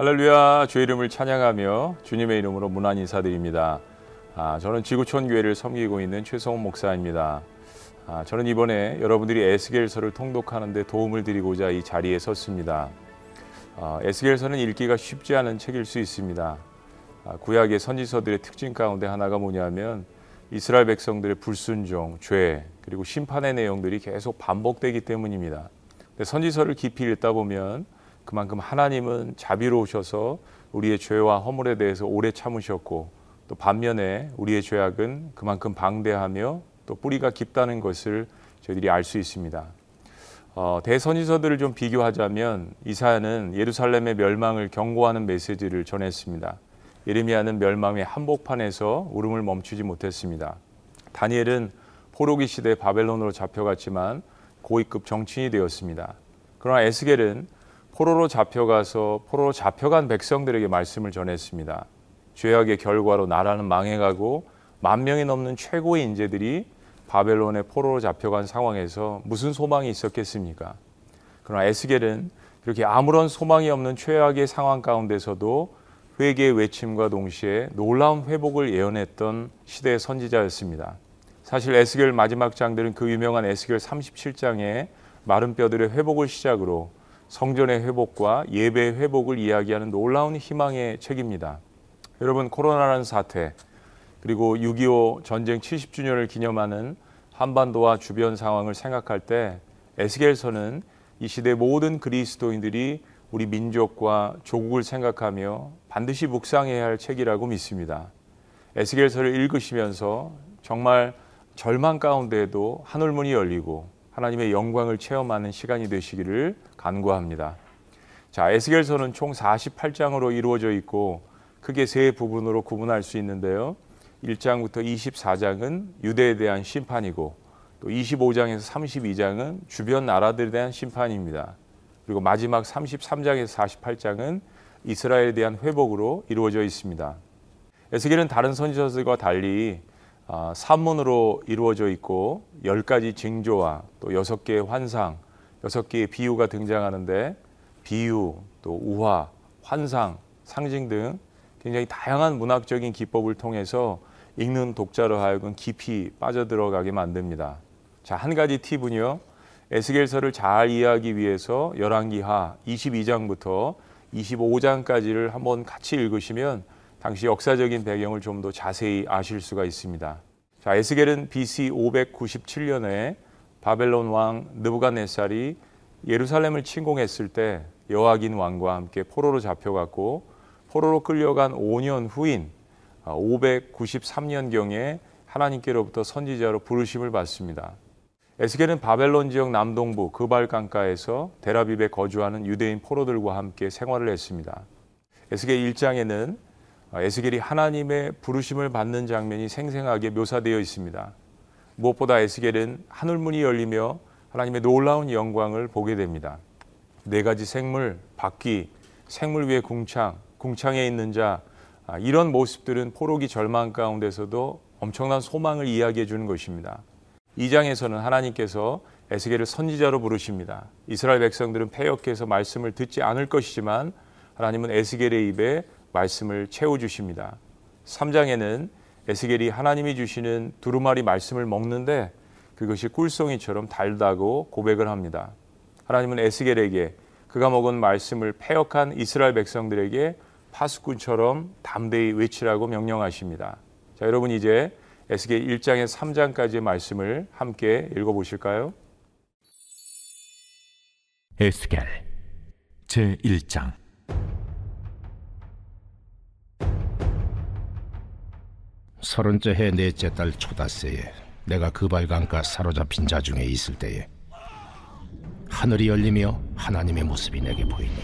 할렐루야 주의 이름을 찬양하며 주님의 이름으로 문안 인사드립니다. 아, 저는 지구촌 교회를 섬기고 있는 최성훈 목사입니다. 아, 저는 이번에 여러분들이 에스겔서를 통독하는데 도움을 드리고자 이 자리에 섰습니다. 아, 에스겔서는 읽기가 쉽지 않은 책일 수 있습니다. 아, 구약의 선지서들의 특징 가운데 하나가 뭐냐면 이스라엘 백성들의 불순종, 죄, 그리고 심판의 내용들이 계속 반복되기 때문입니다. 선지서를 깊이 읽다 보면 그만큼 하나님은 자비로우셔서 우리의 죄와 허물에 대해서 오래 참으셨고 또 반면에 우리의 죄악은 그만큼 방대하며 또 뿌리가 깊다는 것을 저희들이 알 수 있습니다. 어, 대선지서들을 좀 비교하자면 이사야는 예루살렘의 멸망을 경고하는 메시지를 전했습니다. 예레미야는 멸망의 한복판에서 울음을 멈추지 못했습니다. 다니엘은 포로기 시대 바벨론으로 잡혀갔지만 고위급 정치인이 되었습니다. 그러나 에스겔은 포로로 잡혀가서 포로로 잡혀간 백성들에게 말씀을 전했습니다. 죄악의 결과로 나라는 망해가고 만 명이 넘는 최고의 인재들이 바벨론의 포로로 잡혀간 상황에서 무슨 소망이 있었겠습니까? 그러나 에스겔은 그렇게 아무런 소망이 없는 최악의 상황 가운데서도 회개의 외침과 동시에 놀라운 회복을 예언했던 시대의 선지자였습니다. 사실 에스겔 마지막 장들은 그 유명한 에스겔 37장의 마른 뼈들의 회복을 시작으로 성전의 회복과 예배의 회복을 이야기하는 놀라운 희망의 책입니다. 여러분 코로나라는 사태 그리고 6.25 전쟁 70주년을 기념하는 한반도와 주변 상황을 생각할 때 에스겔서는 이 시대 모든 그리스도인들이 우리 민족과 조국을 생각하며 반드시 묵상해야 할 책이라고 믿습니다. 에스겔서를 읽으시면서 정말 절망 가운데에도 하늘문이 열리고 하나님의 영광을 체험하는 시간이 되시기를 간구합니다. 자, 에스겔서는 총 48장으로 이루어져 있고 크게 세 부분으로 구분할 수 있는데요. 1장부터 24장은 유대에 대한 심판이고 또 25장에서 32장은 주변 나라들에 대한 심판입니다. 그리고 마지막 33장에서 48장은 이스라엘에 대한 회복으로 이루어져 있습니다. 에스겔은 다른 선지서들과 달리 아, 산문으로 이루어져 있고 열 가지 징조와 또 여섯 개의 환상, 여섯 개의 비유가 등장하는데 비유, 또 우화, 환상, 상징 등 굉장히 다양한 문학적인 기법을 통해서 읽는 독자로 하여금 깊이 빠져들어가게 만듭니다. 자, 한 가지 팁은요. 에스겔서를 잘 이해하기 위해서 열왕기하 22장부터 25장까지를 한번 같이 읽으시면 당시 역사적인 배경을 좀 더 자세히 아실 수가 있습니다. 자, 에스겔은 BC 597년에 바벨론 왕 느부갓네살이 예루살렘을 침공했을 때 여호와긴 왕과 함께 포로로 잡혀갔고 포로로 끌려간 5년 후인 593년경에 하나님께로부터 선지자로 부르심을 받습니다. 에스겔은 바벨론 지역 남동부 그발 강가에서 데라빕에 거주하는 유대인 포로들과 함께 생활을 했습니다. 에스겔 1장에는 에스겔이 하나님의 부르심을 받는 장면이 생생하게 묘사되어 있습니다. 무엇보다 에스겔은 하늘문이 열리며 하나님의 놀라운 영광을 보게 됩니다. 네 가지 생물, 바퀴, 생물 위에 궁창, 궁창에 있는 자, 아, 이런 모습들은 포로기 절망 가운데서도 엄청난 소망을 이야기해 주는 것입니다. 2장에서는 하나님께서 에스겔을 선지자로 부르십니다. 이스라엘 백성들은 패역해서 말씀을 듣지 않을 것이지만 하나님은 에스겔의 입에 말씀을 채워 주십니다. 3장에는 에스겔이 하나님이 주시는 두루마리 말씀을 먹는데 그것이 꿀송이처럼 달다고 고백을 합니다. 하나님은 에스겔에게 그가 먹은 말씀을 패역한 이스라엘 백성들에게 파수꾼처럼 담대히 외치라고 명령하십니다. 자, 여러분 이제 에스겔 1장에서 3장까지의 말씀을 함께 읽어 보실까요? 에스겔 제 1장 서른째 해 넷째 달 초다새에 내가 그 발강가 사로잡힌 자 중에 있을 때에 하늘이 열리며 하나님의 모습이 내게 보이니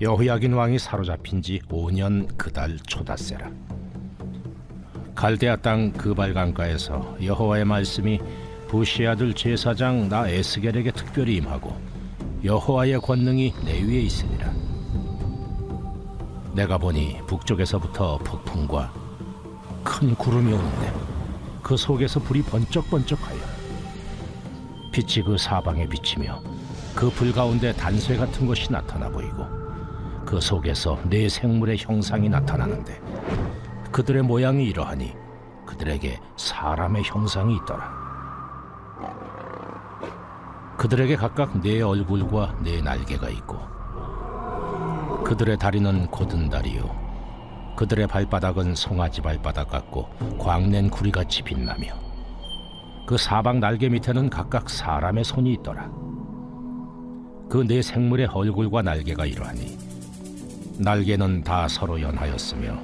여호야긴 왕이 사로잡힌 지 5년 그 달 초다새라. 갈대아 땅 그발강가에서 여호와의 말씀이 부시 아들 제사장 나 에스겔에게 특별히 임하고 여호와의 권능이 내 위에 있으니라 내가 보니 북쪽에서부터 폭풍과 큰 구름이 오는데 그 속에서 불이 번쩍번쩍하여 빛이 그 사방에 비치며 그 불 가운데 단쇠 같은 것이 나타나 보이고 그 속에서 네 생물의 형상이 나타나는데 그들의 모양이 이러하니 그들에게 사람의 형상이 있더라. 그들에게 각각 네 얼굴과 네 날개가 있고 그들의 다리는 곧은 다리요. 그들의 발바닥은 송아지 발바닥 같고 광낸 구리같이 빛나며. 그 사방 날개 밑에는 각각 사람의 손이 있더라. 그 네 생물의 얼굴과 날개가 이러하니 날개는 다 서로 연하였으며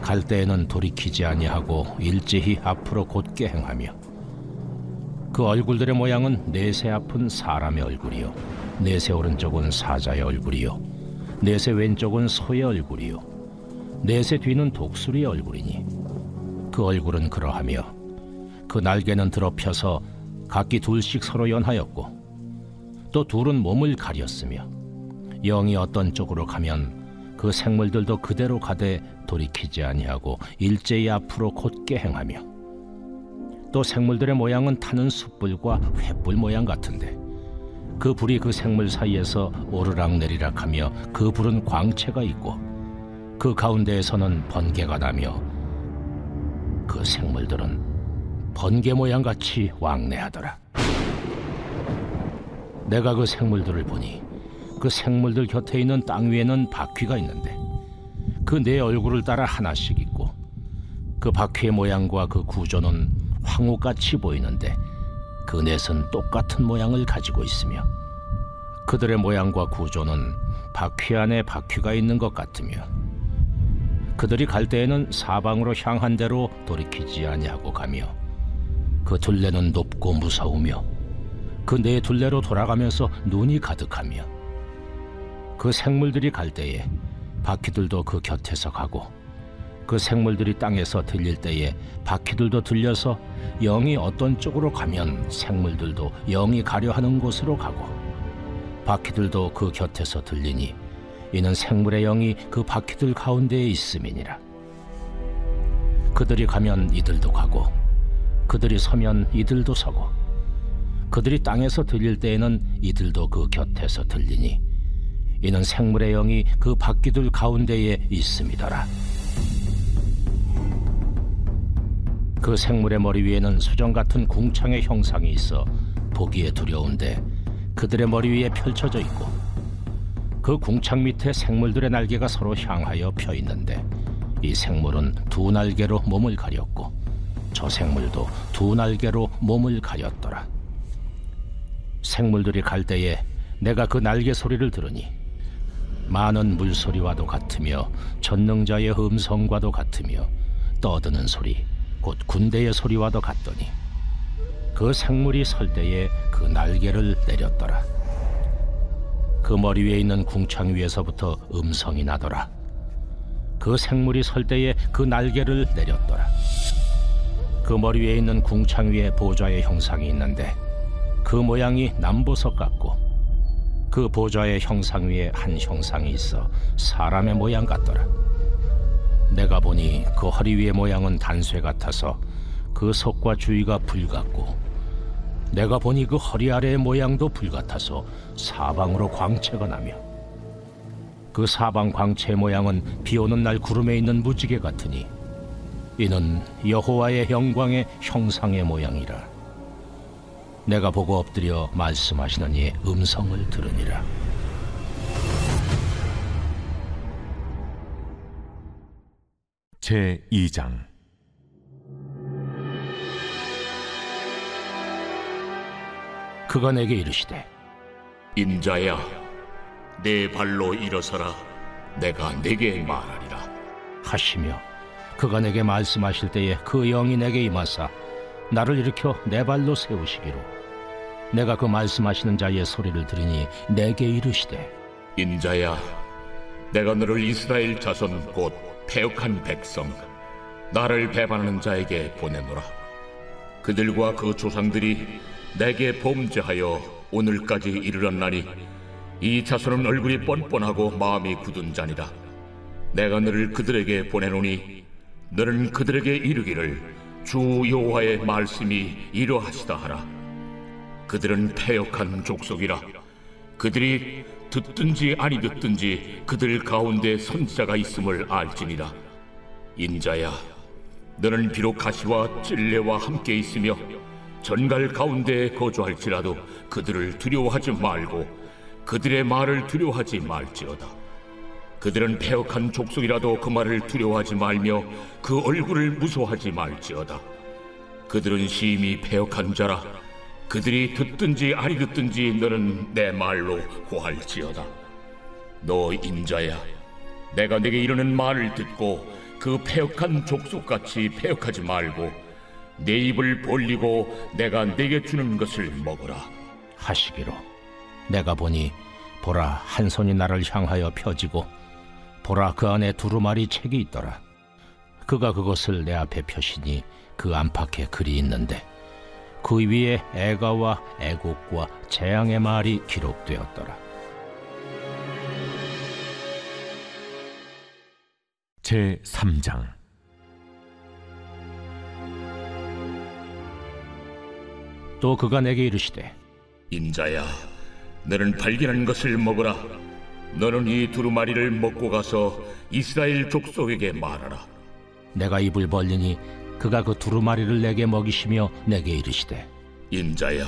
갈 때에는 돌이키지 아니하고 일제히 앞으로 곧게 행하며 그 얼굴들의 모양은 내세 앞은 사람의 얼굴이요. 내세 오른쪽은 사자의 얼굴이요 내세 왼쪽은 소의 얼굴이요. 내세 뒤는 독수리의 얼굴이니. 그 얼굴은 그러하며 그 날개는 펴서 각기 둘씩 서로 연하였고 또 둘은 몸을 가렸으며 영이 어떤 쪽으로 가면 그 생물들도 그대로 가되 돌이키지 아니하고 일제히 앞으로 곧게 행하며 또 생물들의 모양은 타는 숯불과 횃불 모양 같은데 그 불이 그 생물 사이에서 오르락 내리락 하며 그 불은 광채가 있고 그 가운데에서는 번개가 나며 그 생물들은 번개 모양 같이 왕래하더라. 내가 그 생물들을 보니 그 생물들 곁에 있는 땅 위에는 바퀴가 있는데 그네 얼굴을 따라 하나씩 있고 그 바퀴의 모양과 그 구조는 황후같이 보이는데 그 넷은 똑같은 모양을 가지고 있으며 그들의 모양과 구조는 바퀴 안에 바퀴가 있는 것 같으며 그들이 갈 때에는 사방으로 향한 대로 돌이키지 아니하고 가며 그 둘레는 높고 무서우며 그 네 둘레로 돌아가면서 눈이 가득하며 그 생물들이 갈 때에 바퀴들도 그 곁에서 가고 그 생물들이 땅에서 들릴 때에 바퀴들도 들려서 영이 어떤 쪽으로 가면 생물들도 영이 가려 하는 곳으로 가고 바퀴들도 그 곁에서 들리니 이는 생물의 영이 그 바퀴들 가운데에 있음이니라 그들이 가면 이들도 가고 그들이 서면 이들도 서고 그들이 땅에서 들릴 때에는 이들도 그 곁에서 들리니 이는 생물의 영이 그 바퀴들 가운데에 있음이더라. 그 생물의 머리 위에는 수정 같은 궁창의 형상이 있어 보기에 두려운데 그들의 머리 위에 펼쳐져 있고 그 궁창 밑에 생물들의 날개가 서로 향하여 펴 있는데 이 생물은 두 날개로 몸을 가렸고 저 생물도 두 날개로 몸을 가렸더라. 생물들이 갈 때에 내가 그 날개 소리를 들으니 많은 물소리와도 같으며 전능자의 음성과도 같으며 떠드는 소리 곧 군대의 소리와도 같더니 그 생물이 설 때에 그 날개를 내렸더라. 그 머리 위에 있는 궁창 위에서부터 음성이 나더라. 그 생물이 설 때에 그 날개를 내렸더라. 그 머리 위에 있는 궁창 위에 보좌의 형상이 있는데 그 모양이 남보석 같고 그 보좌의 형상 위에 한 형상이 있어 사람의 모양 같더라. 내가 보니 그 허리 위의 모양은 단쇠 같아서 그 속과 주위가 불 같고 내가 보니 그 허리 아래의 모양도 불 같아서 사방으로 광채가 나며 그 사방 광채 모양은 비 오는 날 구름에 있는 무지개 같으니 이는 여호와의 영광의 형상의 모양이라. 내가 보고 엎드려 말씀하시는 이의 음성을 들으니라. 제 2장 그가 내게 이르시되 인자야, 내 발로 일어서라. 내가 내게 말하리라. 하시며 그가 내게 말씀하실 때에 그 영이 내게 임하사 나를 일으켜 내 발로 세우시기로 내가 그 말씀하시는 자의 소리를 들으니 내게 이르시되 인자야, 내가 너를 이스라엘 자손 곧 패역한 백성, 나를 배반하는 자에게 보내노라. 그들과 그 조상들이 내게 범죄하여 오늘까지 이르렀나니 이 자손은 얼굴이 뻔뻔하고 마음이 굳은 자니라. 내가 너를 그들에게 보내노니 너는 그들에게 이르기를 주 여호와의 말씀이 이러하시다 하라. 그들은 패역한 족속이라. 그들이 듣든지 아니 듣든지 그들 가운데 선지자가 있음을 알지니라. 인자야 너는 비록 가시와 찔레와 함께 있으며 전갈 가운데 거주할지라도 그들을 두려워하지 말고 그들의 말을 두려워하지 말지어다. 그들은 폐역한 족속이라도 그 말을 두려워하지 말며 그 얼굴을 무서워하지 말지어다. 그들은 심히 폐역한 자라 그들이 듣든지 아니 듣든지 너는 내 말로 고할지어다. 너 인자야 내가 내게 이르는 말을 듣고 그 폐역한 족속같이 폐역하지 말고 내 입을 벌리고 내가 내게 주는 것을 먹어라. 하시기로 내가 보니 보라 한 손이 나를 향하여 펴지고 보라 그 안에 두루마리 책이 있더라. 그가 그것을 내 앞에 펴시니 그 안팎에 글이 있는데 그 위에 애가와 애곡과 재앙의 말이 기록되었더라. 제 3장. 또 그가 내게 이르시되 인자야 너는 발견한 것을 먹어라. 너는 이 두루마리를 먹고 가서 이스라엘 족속에게 말하라. 내가 입을 벌리니 그가 그 두루마리를 내게 먹이시며 내게 이르시되 인자야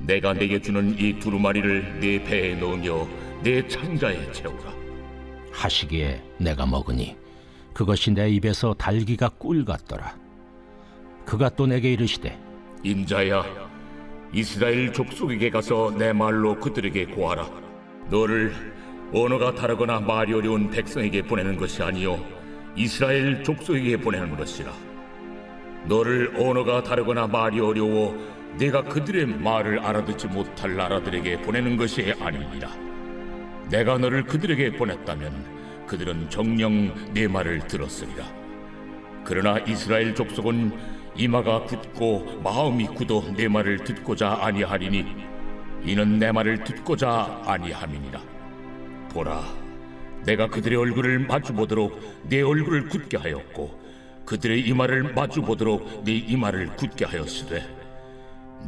내가 내게 주는 이 두루마리를 네 배에 넣으며 내 창자에 채우라. 하시기에 내가 먹으니 그것이 내 입에서 달기가 꿀 같더라. 그가 또 내게 이르시되 인자야 이스라엘 족속에게 가서 내 말로 그들에게 고하라. 너를 언어가 다르거나 말이 어려운 백성에게 보내는 것이 아니요 이스라엘 족속에게 보내는 것이라 너를 언어가 다르거나 말이 어려워 내가 그들의 말을 알아듣지 못할 나라들에게 보내는 것이 아니니라 내가 너를 그들에게 보냈다면 그들은 정령 내 말을 들었으리라. 그러나 이스라엘 족속은 이마가 굳고 마음이 굳어 내 말을 듣고자 아니하리니 이는 내 말을 듣고자 아니함이니라. 보라 내가 그들의 얼굴을 마주 보도록 내 얼굴을 굳게 하였고 그들의 이마를 마주 보도록 내 이마를 굳게 하였으되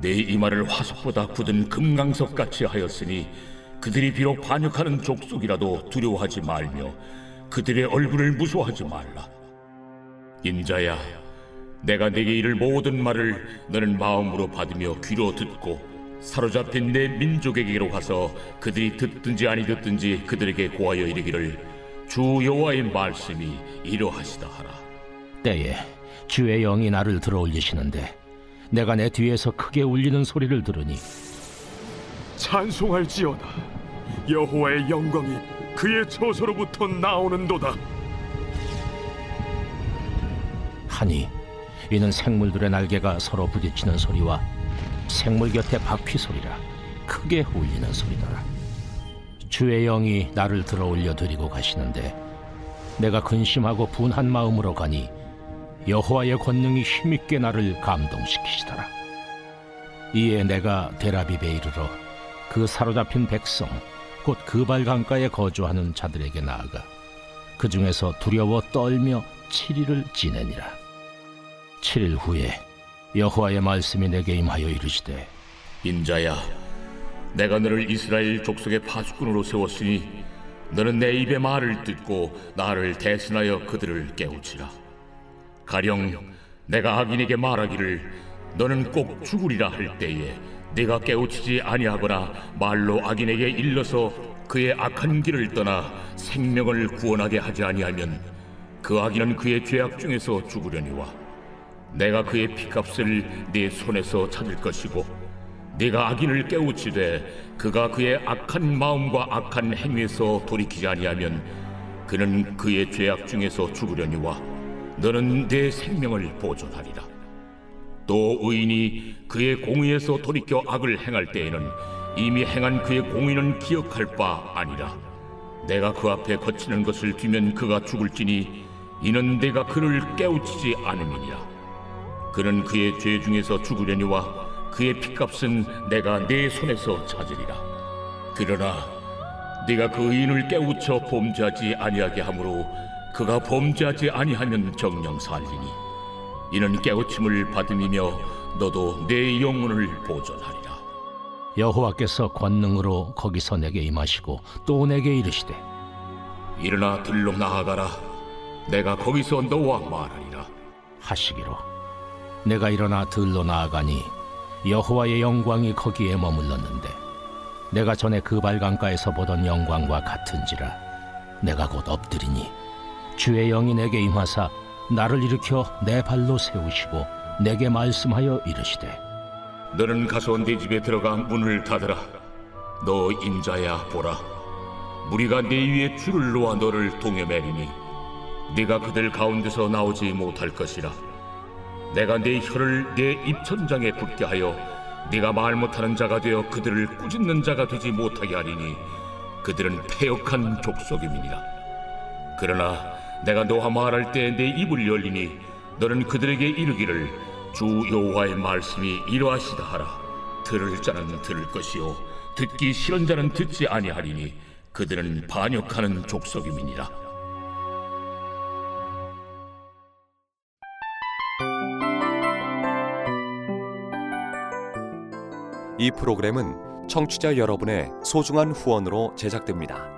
내 이마를 화석보다 굳은 금강석 같이 하였으니 그들이 비록 반역하는 족속이라도 두려워하지 말며 그들의 얼굴을 무서워하지 말라. 인자야 내가 내게 이를 모든 말을 너는 마음으로 받으며 귀로 듣고 사로잡힌 내 민족에게로 가서 그들이 듣든지 아니 듣든지 그들에게 고하여 이르기를 주 여호와의 말씀이 이러하시다 하라 때에 주의 영이 나를 들어올리시는데 내가 내 뒤에서 크게 울리는 소리를 들으니 찬송할지어다. 여호와의 영광이 그의 처소로부터 나오는도다. 하니 이는 생물들의 날개가 서로 부딪히는 소리와 생물 곁에 바퀴 소리라 크게 울리는 소리더라. 주의 영이 나를 들어올려 드리고 가시는데 내가 근심하고 분한 마음으로 가니 여호와의 권능이 힘있게 나를 감동시키시더라. 이에 내가 데라비베 이르러 그 사로잡힌 백성 곧 그발 강가에 거주하는 자들에게 나아가 그 중에서 두려워 떨며 7일을 지내니라. 7일 후에 여호와의 말씀이 내게 임하여 이르시되 인자야 내가 너를 이스라엘 족속의 파수꾼으로 세웠으니 너는 내 입의 말을 듣고 나를 대신하여 그들을 깨우치라 가령 내가 악인에게 말하기를 너는 꼭 죽으리라 할 때에 네가 깨우치지 아니하거나 말로 악인에게 일러서 그의 악한 길을 떠나 생명을 구원하게 하지 아니하면 그 악인은 그의 죄악 중에서 죽으려니와 내가 그의 피값을 네 손에서 찾을 것이고 네가 악인을 깨우치되 그가 그의 악한 마음과 악한 행위에서 돌이키지 아니하면 그는 그의 죄악 중에서 죽으려니와 너는 내 생명을 보존하리라. 또 의인이 그의 공의에서 돌이켜 악을 행할 때에는 이미 행한 그의 공의는 기억할 바 아니라 내가 그 앞에 거치는 것을 두면 그가 죽을지니 이는 내가 그를 깨우치지 않음이니라. 그는 그의 죄 중에서 죽으려니와 그의 피값은 내가 내 손에서 찾으리라. 그러나 네가 그 의인을 깨우쳐 범죄하지 아니하게 하므로 그가 범죄하지 아니하면 정령 살리니 이는 깨우침을 받음이며 너도 내 영혼을 보존하리라 여호와께서 권능으로 거기서 내게 임하시고 또 내게 이르시되 일어나 들로 나아가라. 내가 거기서 너와 말하리라. 하시기로 내가 일어나 들로 나아가니 여호와의 영광이 거기에 머물렀는데 내가 전에 그 발강가에서 보던 영광과 같은지라 내가 곧 엎드리니 주의 영이 내게 임하사 나를 일으켜 내 발로 세우시고 내게 말씀하여 이르시되 너는 가서 내 집에 들어가 문을 닫으라. 너 인자야 보라. 무리가 내 위에 줄을 놓아 너를 동여매리니 네가 그들 가운데서 나오지 못할 것이라. 내가 네 혀를 내 입천장에 붙게 하여 네가 말 못하는 자가 되어 그들을 꾸짖는 자가 되지 못하게 하리니 그들은 패역한 족속임이니라. 그러나 내가 너와 말할 때 내 입을 열리니 너는 그들에게 이르기를 주 여호와의 말씀이 이러하시다 하라. 들을 자는 들을 것이요 듣기 싫은 자는 듣지 아니하리니 그들은 반역하는 족속임이니라. 이 프로그램은 청취자 여러분의 소중한 후원으로 제작됩니다.